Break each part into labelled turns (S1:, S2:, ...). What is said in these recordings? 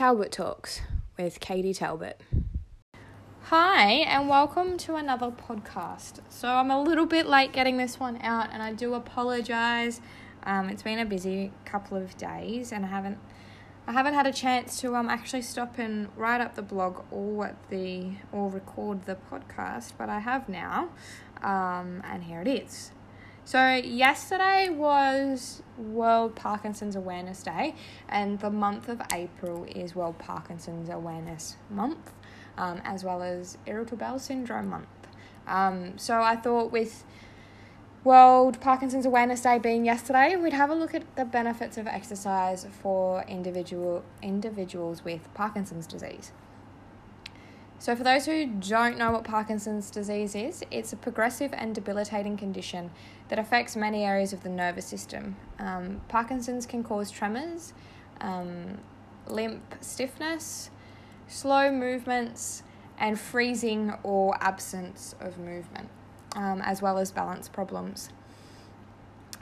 S1: Talbot Talks with Katie Talbot. Hi, and welcome to another podcast. So, I'm a little bit late getting this one out, and I do apologize. Um, it's been a busy couple of days, and I haven't I haven't had a chance to um actually stop and write up the blog or the or record the podcast, but I have now, um, and here it is. So yesterday was World Parkinson's Awareness Day, and the month of April is World Parkinson's Awareness Month, um, as well as Irritable Bowel Syndrome Month. Um, so I thought with World Parkinson's Awareness Day being yesterday, we'd have a look at the benefits of exercise for individual individuals with Parkinson's disease. So, for those who don't know what Parkinson's disease is, it's a progressive and debilitating condition that affects many areas of the nervous system. Um, Parkinson's can cause tremors, um, limp stiffness, slow movements, and freezing or absence of movement um, as well as balance problems.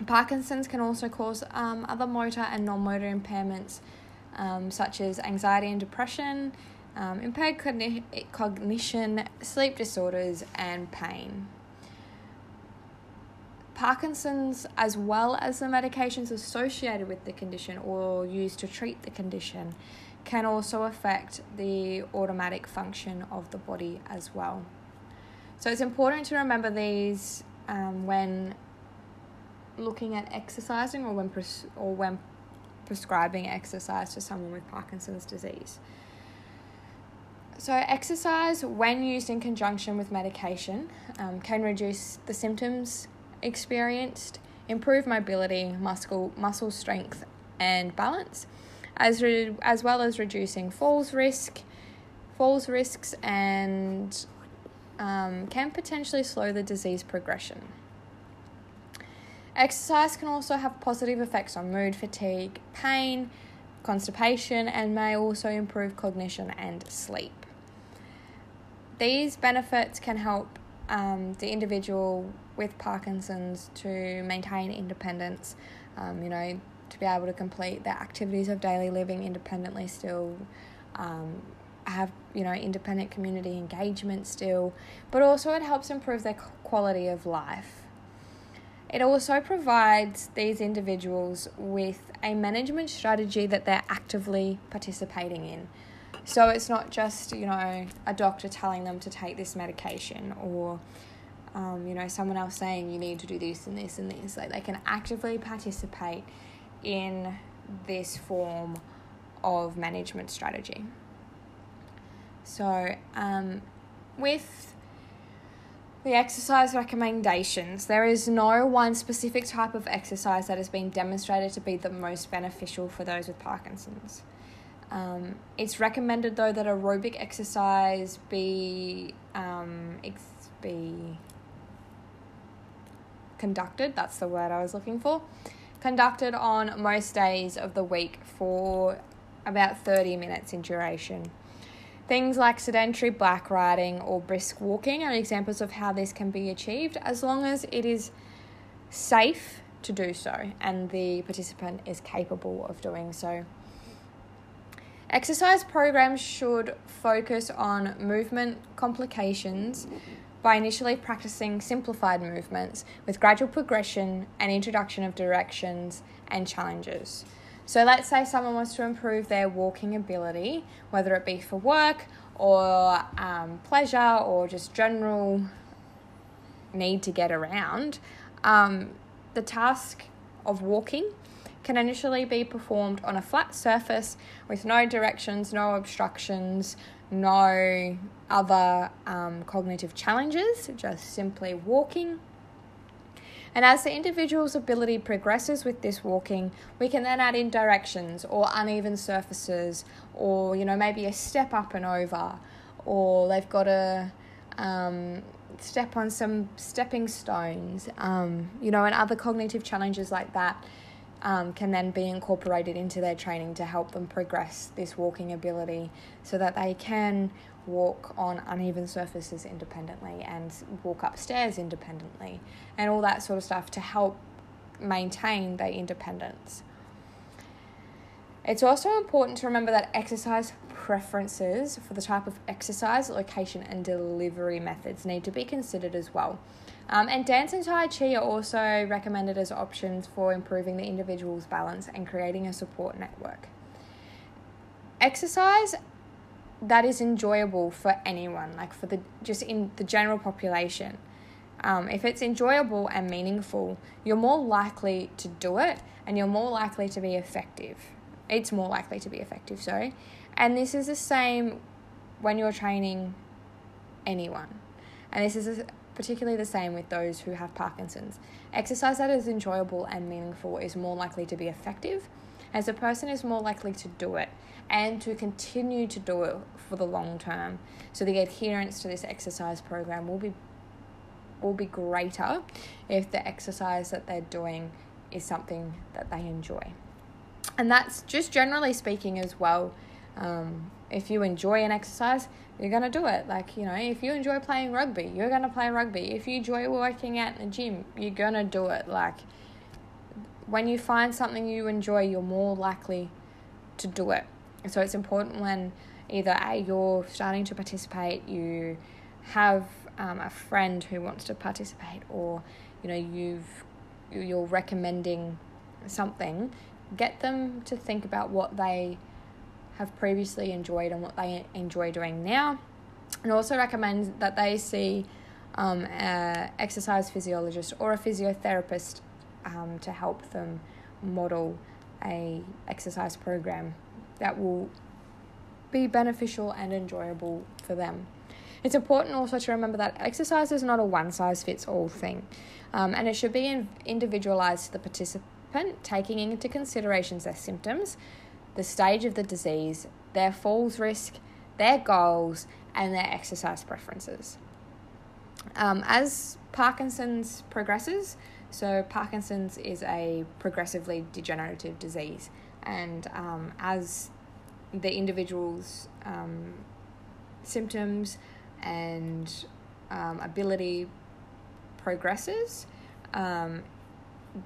S1: Parkinson's can also cause um, other motor and non motor impairments, um, such as anxiety and depression, um, impaired cogni- cognition, sleep disorders, and pain. Parkinson's, as well as the medications associated with the condition or used to treat the condition, can also affect the automatic function of the body as well. So it's important to remember these um, when looking at exercising or when pres- or when prescribing exercise to someone with Parkinson's disease. So, exercise, when used in conjunction with medication, um, can reduce the symptoms experienced, improve mobility, muscle, muscle strength, and balance, as, re- as well as reducing falls risk, falls risks, and um, can potentially slow the disease progression. Exercise can also have positive effects on mood, fatigue, pain, constipation, and may also improve cognition and sleep. These benefits can help um, the individual with Parkinson's to maintain independence, um, you know, to be able to complete their activities of daily living independently still, um, have you know independent community engagement still but also it helps improve their quality of life. It also provides these individuals with a management strategy that they're actively participating in so it's not just you know a doctor telling them to take this medication or um, you know someone else saying you need to do this and this and this like they can actively participate in this form of management strategy so, um, with the exercise recommendations, there is no one specific type of exercise that has been demonstrated to be the most beneficial for those with Parkinson's. Um, it's recommended though that aerobic exercise be um, ex- be conducted. That's the word I was looking for. Conducted on most days of the week for about thirty minutes in duration. Things like sedentary bike riding or brisk walking are examples of how this can be achieved as long as it is safe to do so and the participant is capable of doing so. Exercise programs should focus on movement complications by initially practicing simplified movements with gradual progression and introduction of directions and challenges. So let's say someone wants to improve their walking ability, whether it be for work or um, pleasure or just general need to get around. Um, the task of walking can initially be performed on a flat surface with no directions, no obstructions, no other um, cognitive challenges, just simply walking and as the individual's ability progresses with this walking, we can then add in directions or uneven surfaces, or you know maybe a step up and over, or they've got a um, step on some stepping stones, um, you know, and other cognitive challenges like that. Um, can then be incorporated into their training to help them progress this walking ability so that they can walk on uneven surfaces independently and walk upstairs independently and all that sort of stuff to help maintain their independence. It's also important to remember that exercise preferences for the type of exercise, location, and delivery methods need to be considered as well. Um, and dance and Tai Chi are also recommended as options for improving the individual's balance and creating a support network. Exercise that is enjoyable for anyone, like for the just in the general population. Um, if it's enjoyable and meaningful, you're more likely to do it and you're more likely to be effective. It's more likely to be effective, sorry. And this is the same when you're training anyone. And this is particularly the same with those who have Parkinson's. Exercise that is enjoyable and meaningful is more likely to be effective, as a person is more likely to do it and to continue to do it for the long term. So the adherence to this exercise program will be will be greater if the exercise that they're doing is something that they enjoy. And that's just generally speaking as well. Um, if you enjoy an exercise, you're going to do it. Like, you know, if you enjoy playing rugby, you're going to play rugby. If you enjoy working out in the gym, you're going to do it. Like, when you find something you enjoy, you're more likely to do it. So it's important when either A, you're starting to participate, you have um, a friend who wants to participate, or you know you've you're recommending something, get them to think about what they have previously enjoyed and what they enjoy doing now, and also recommend that they see um, an exercise physiologist or a physiotherapist um, to help them model a exercise program that will be beneficial and enjoyable for them. It's important also to remember that exercise is not a one size fits all thing, um, and it should be individualized to the participant, taking into consideration their symptoms, the stage of the disease, their falls risk, their goals, and their exercise preferences. Um, as Parkinson's progresses, so Parkinson's is a progressively degenerative disease, and um, as the individual's um, symptoms and um, ability progresses, um,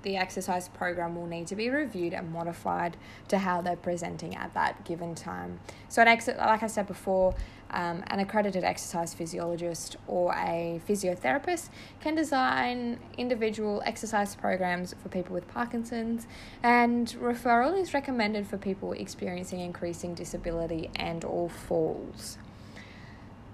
S1: the exercise program will need to be reviewed and modified to how they're presenting at that given time. So, an ex- like I said before, um, an accredited exercise physiologist or a physiotherapist can design individual exercise programs for people with Parkinson's, and referral is recommended for people experiencing increasing disability and or falls.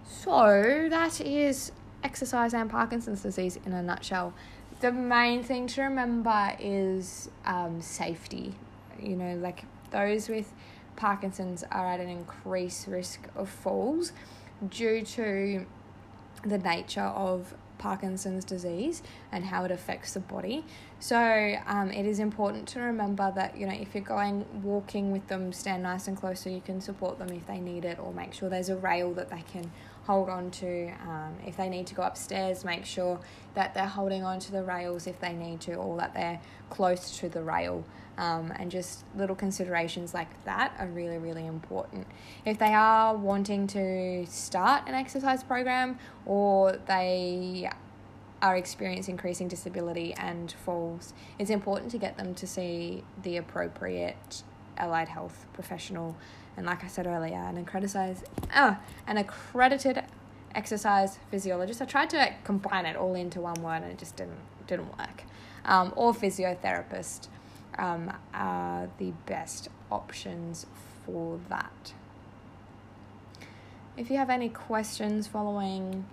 S1: So that is exercise and Parkinson's disease in a nutshell. The main thing to remember is um, safety. You know, like those with Parkinson's are at an increased risk of falls due to the nature of Parkinson's disease and how it affects the body. So um, it is important to remember that you know if you're going walking with them, stand nice and close so you can support them if they need it, or make sure there's a rail that they can hold on to. Um, if they need to go upstairs, make sure that they're holding on to the rails if they need to, or that they're close to the rail. Um, and just little considerations like that are really, really important. If they are wanting to start an exercise program or they are experiencing increasing disability and falls, it's important to get them to see the appropriate allied health professional. And like I said earlier, an accredited, uh, an accredited exercise physiologist. I tried to combine it all into one word and it just didn't didn't work. Um, or physiotherapist um, are the best options for that. If you have any questions following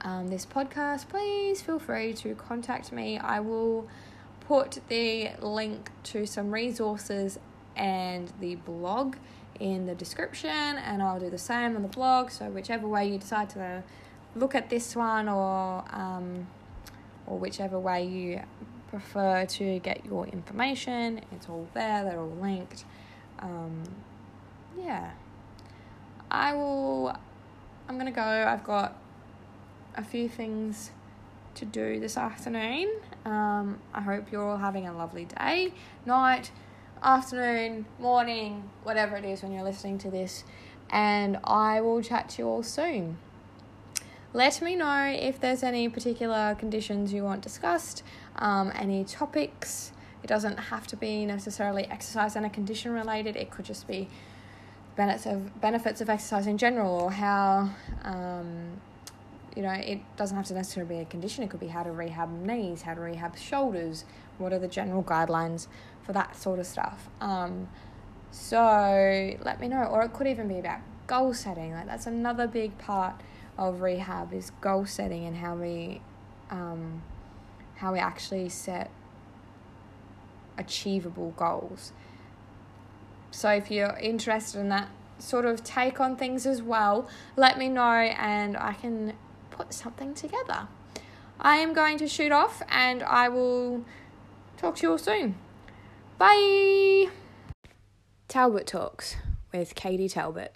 S1: um, this podcast, please feel free to contact me. I will put the link to some resources and the blog in the description, and I'll do the same on the blog. So, whichever way you decide to look at this one, or um, or whichever way you prefer to get your information. It's all there, they're all linked. Um, yeah. I will. I'm gonna go. I've got a few things to do this afternoon. Um, I hope you're all having a lovely day, night, afternoon, morning, whatever it is when you're listening to this. And I will chat to you all soon. Let me know if there's any particular conditions you want discussed, um, any topics It doesn't have to be necessarily exercise and a condition related. It could just be benefits of benefits of exercise in general, or how um, you know it doesn't have to necessarily be a condition. It could be how to rehab knees, how to rehab shoulders. What are the general guidelines for that sort of stuff? Um, so let me know, or it could even be about goal setting. Like that's another big part of rehab is goal setting and how we um, how we actually set achievable goals. So if you're interested in that sort of take on things as well, let me know and I can something together. I am going to shoot off and I will talk to you all soon. Bye. Talbot Talks with Katie Talbot.